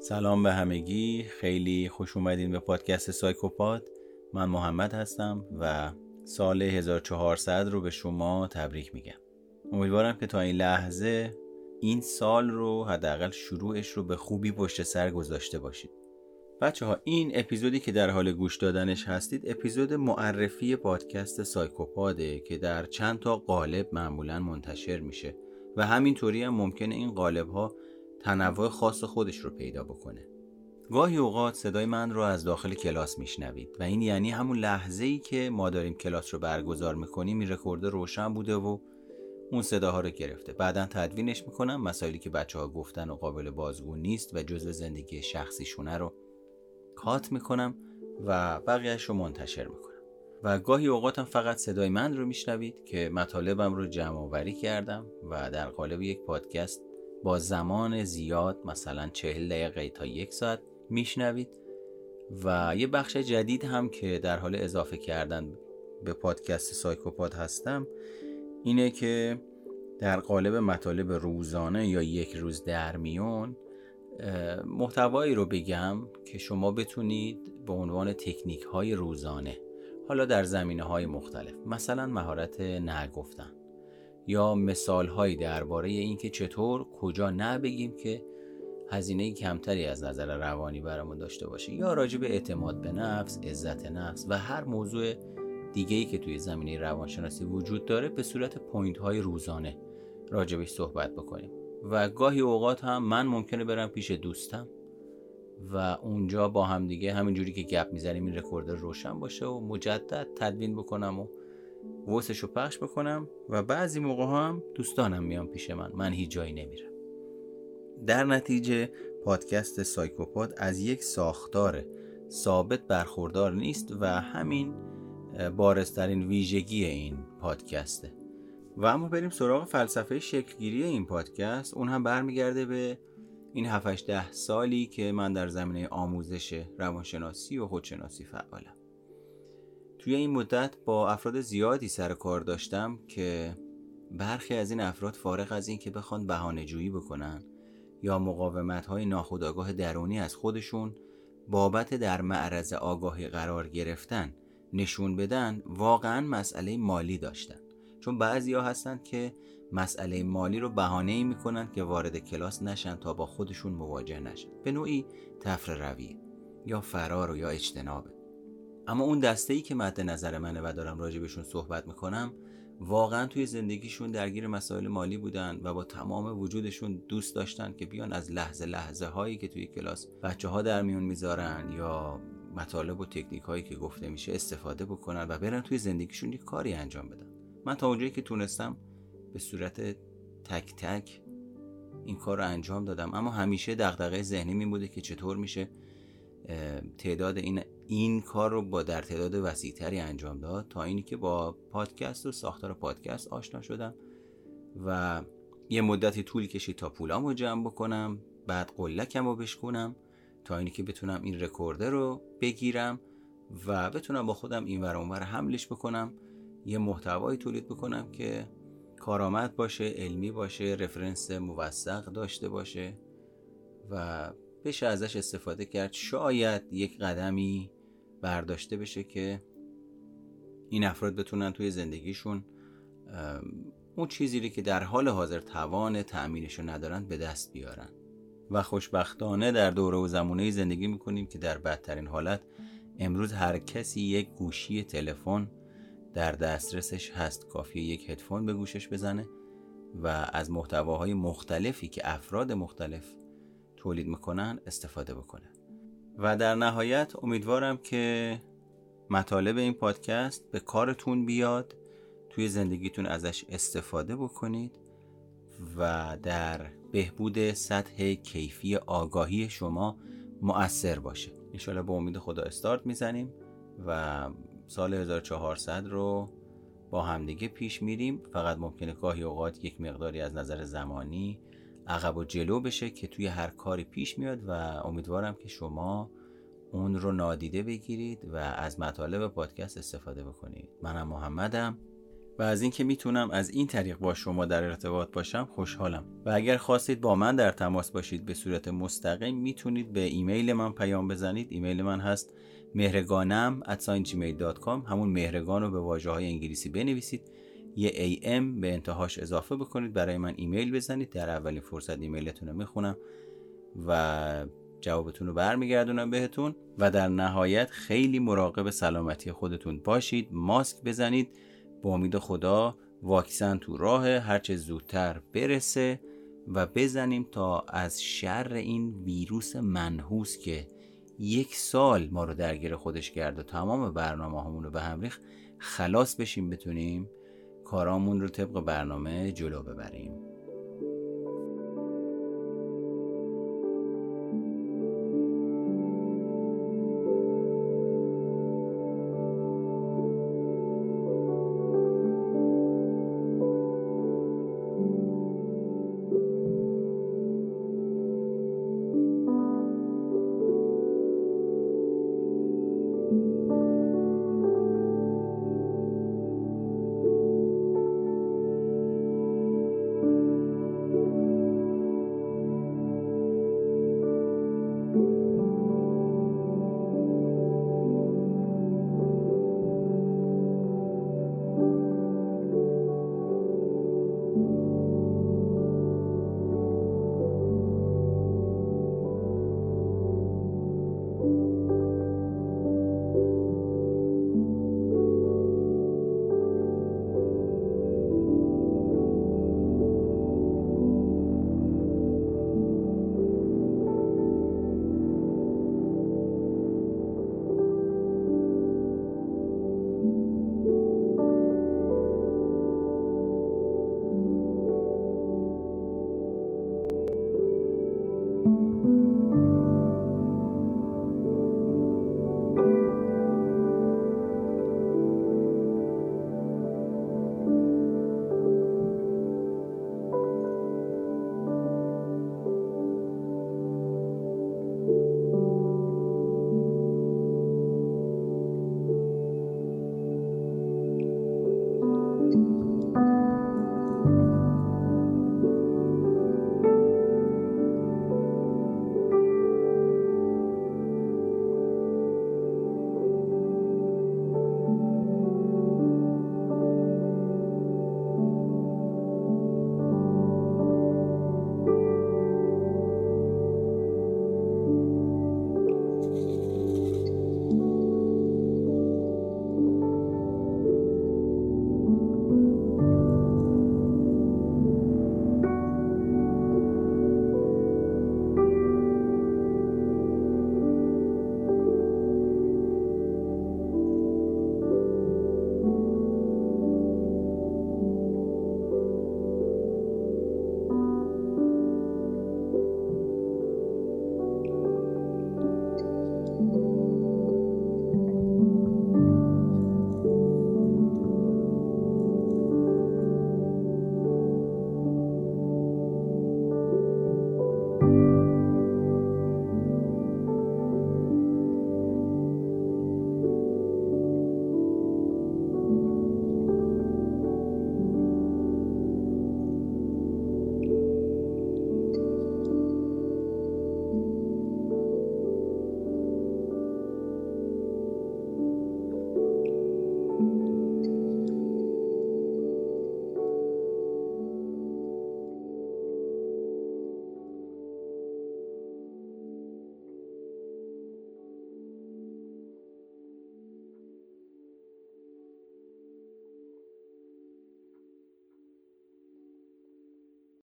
سلام به همگی. خیلی خوش اومدین به پادکست سایکوپاد من محمد هستم و سال 1400 رو به شما تبریک میگم. امیدوارم که تا این لحظه این سال رو حداقل شروعش رو به خوبی پشت سر گذاشته باشید. بچه ها این اپیزودی که در حال گوش دادنش هستید اپیزود معرفی پادکست سایکوپاده که در چند تا قالب معمولا منتشر میشه و همینطوری هم ممکنه این قالب ها تنوع خاص خودش رو پیدا بکنه. گاهی اوقات صدای من رو از داخل کلاس میشنوید و این یعنی همون لحظه ای که ما داریم کلاس رو برگزار می‌کنیم این رکورد روشن بوده و اون صداها رو گرفته. بعدا تدوینش می‌کنم مسائلی که بچه ها گفتن و قابل بازگو نیست و جزء زندگی شخصیشونه رو کات می‌کنم و بقیهش رو منتشر می‌کنم. و گاهی اوقاتم فقط صدای من رو میشنوید که مطالبم رو جمع آوری کردم و در قالب یک پادکست با زمان زیاد مثلا چهل دقیقه تا یک ساعت میشنوید. و یه بخش جدید هم که در حال اضافه کردن به پادکست سایکوپاد هستم اینه که در قالب مطالب روزانه یا یک روز در میون محتوایی رو بگم که شما بتونید به عنوان تکنیک های روزانه حالا در زمینه های مختلف مثلا مهارت نگفتن. یا مثال هایی درباره اینکه چطور کجا نه بگیم که هزینه کمتری از نظر روانی برامون داشته باشه. یا راجع به اعتماد به نفس، عزت نفس و هر موضوع دیگه ای که توی زمینه روانشناسی وجود داره به صورت point های روزانه راجبش صحبت بکنیم. و گاهی اوقات هم من ممکنه برم پیش دوستم و اونجا با هم دیگه همینجوری که گپ می‌زنیم این recorder روشن باشه و مجدد تدوین بکنم و وسش رو پخش بکنم و بعضی موقع هم دوستانم میان پیش من. من هیچ جایی نمیرم. در نتیجه پادکست سایکوپاد از یک ساختار ثابت برخوردار نیست و همین بارسترین ویژگی این پادکسته. و اما بریم سراغ فلسفه شکلگیری این پادکست. اون هم برمیگرده به این 7 ده سالی که من در زمینه آموزش روانشناسی و خودشناسی فعالم. توی این مدت با افراد زیادی سر کار داشتم که برخی از این افراد فارغ از این که بخوان بهانه جویی بکنن یا مقاومت های ناخودآگاه درونی از خودشون بابت در معرض آگاهی قرار گرفتن نشون بدن واقعا مسئله مالی داشتن. چون بعضی ها هستن که مسئله مالی رو بهانه ای می‌کنن که وارد کلاس نشن تا با خودشون مواجه نشن. به نوعی تفر رویه یا فرار و یا اجتنابه. اما اون دسته ای که مد نظر منه و دارم راجبشون صحبت می‌کنم واقعا توی زندگیشون درگیر مسائل مالی بودن و با تمام وجودشون دوست داشتن که بیان از لحظه لحظه هایی که توی کلاس بچه ها در میون می‌ذارن یا مطالب و تکنیک هایی که گفته میشه استفاده بکنن و برن توی زندگیشون یک کاری انجام بدن. من تا اونجایی که تونستم به صورت تک تک این کار رو انجام دادم. اما همیشه دغدغه ذهنی می بوده که چطور میشه تعداد این این کار رو با در تعداد وسیعتری انجام داد تا اینی که با پادکست و ساختار پادکست آشنا شدم و یه مدتی طول کشید تا پولامو جمع بکنم بعد قلکم رو بشکنم تا اینی که بتونم این رکورده رو بگیرم و بتونم با خودم این ور اونور حملش بکنم. یه محتوایی تولید بکنم که کارآمد باشه علمی باشه رفرنس موثق داشته باشه و بشه ازش استفاده کرد. شاید یک قدمی برداشته بشه که این افراد بتونن توی زندگیشون اون چیزی که در حال حاضر توان تأمینش رو ندارن به دست بیارن. و خوشبختانه در دوره و زمونه زندگی می‌کنیم که در بدترین حالت امروز هر کسی یک گوشی تلفن در دسترسش هست کافیه یک هدفون به گوشش بزنه و از محتواهای مختلفی که افراد مختلف تولید می‌کنن استفاده بکنه. و در نهایت امیدوارم که مطالب این پادکست به کارتون بیاد توی زندگیتون ازش استفاده بکنید و در بهبود سطح کیفی آگاهی شما مؤثر باشه. انشالله با امید خدا استارت می‌زنیم و سال 1400 رو با همدیگه پیش میریم. فقط ممکنه گاهی اوقات یک مقداری از نظر زمانی عقب و جلو بشه که توی هر کاری پیش میاد و امیدوارم که شما اون رو نادیده بگیرید و از مطالب پادکست استفاده بکنید. منم محمدم و از اینکه می‌تونم از این طریق با شما در ارتباط باشم خوشحالم. و اگر خواستید با من در تماس باشید به صورت مستقیم می‌تونید به ایمیل من پیام بزنید. ایمیل من هست مهرگانم همون مهرگان رو به واجه های انگلیسی بنویسید. یه AM به انتهاش اضافه بکنید. برای من ایمیل بزنید. در اولین فرصت ایمیلتون رو می‌خونم و جوابتون رو برمیگردونم بهتون. و در نهایت خیلی مراقب سلامتی خودتون باشید. ماسک بزنید. با امید خدا واکسن تو راه. هرچه زودتر برسه و بزنیم تا از شر این ویروس منحوس که یک سال ما رو درگیر خودش کرد و تمام برنامه رو به هم ریخت خلاص بشیم بتونیم کارامون رو طبق برنامه جلو ببریم.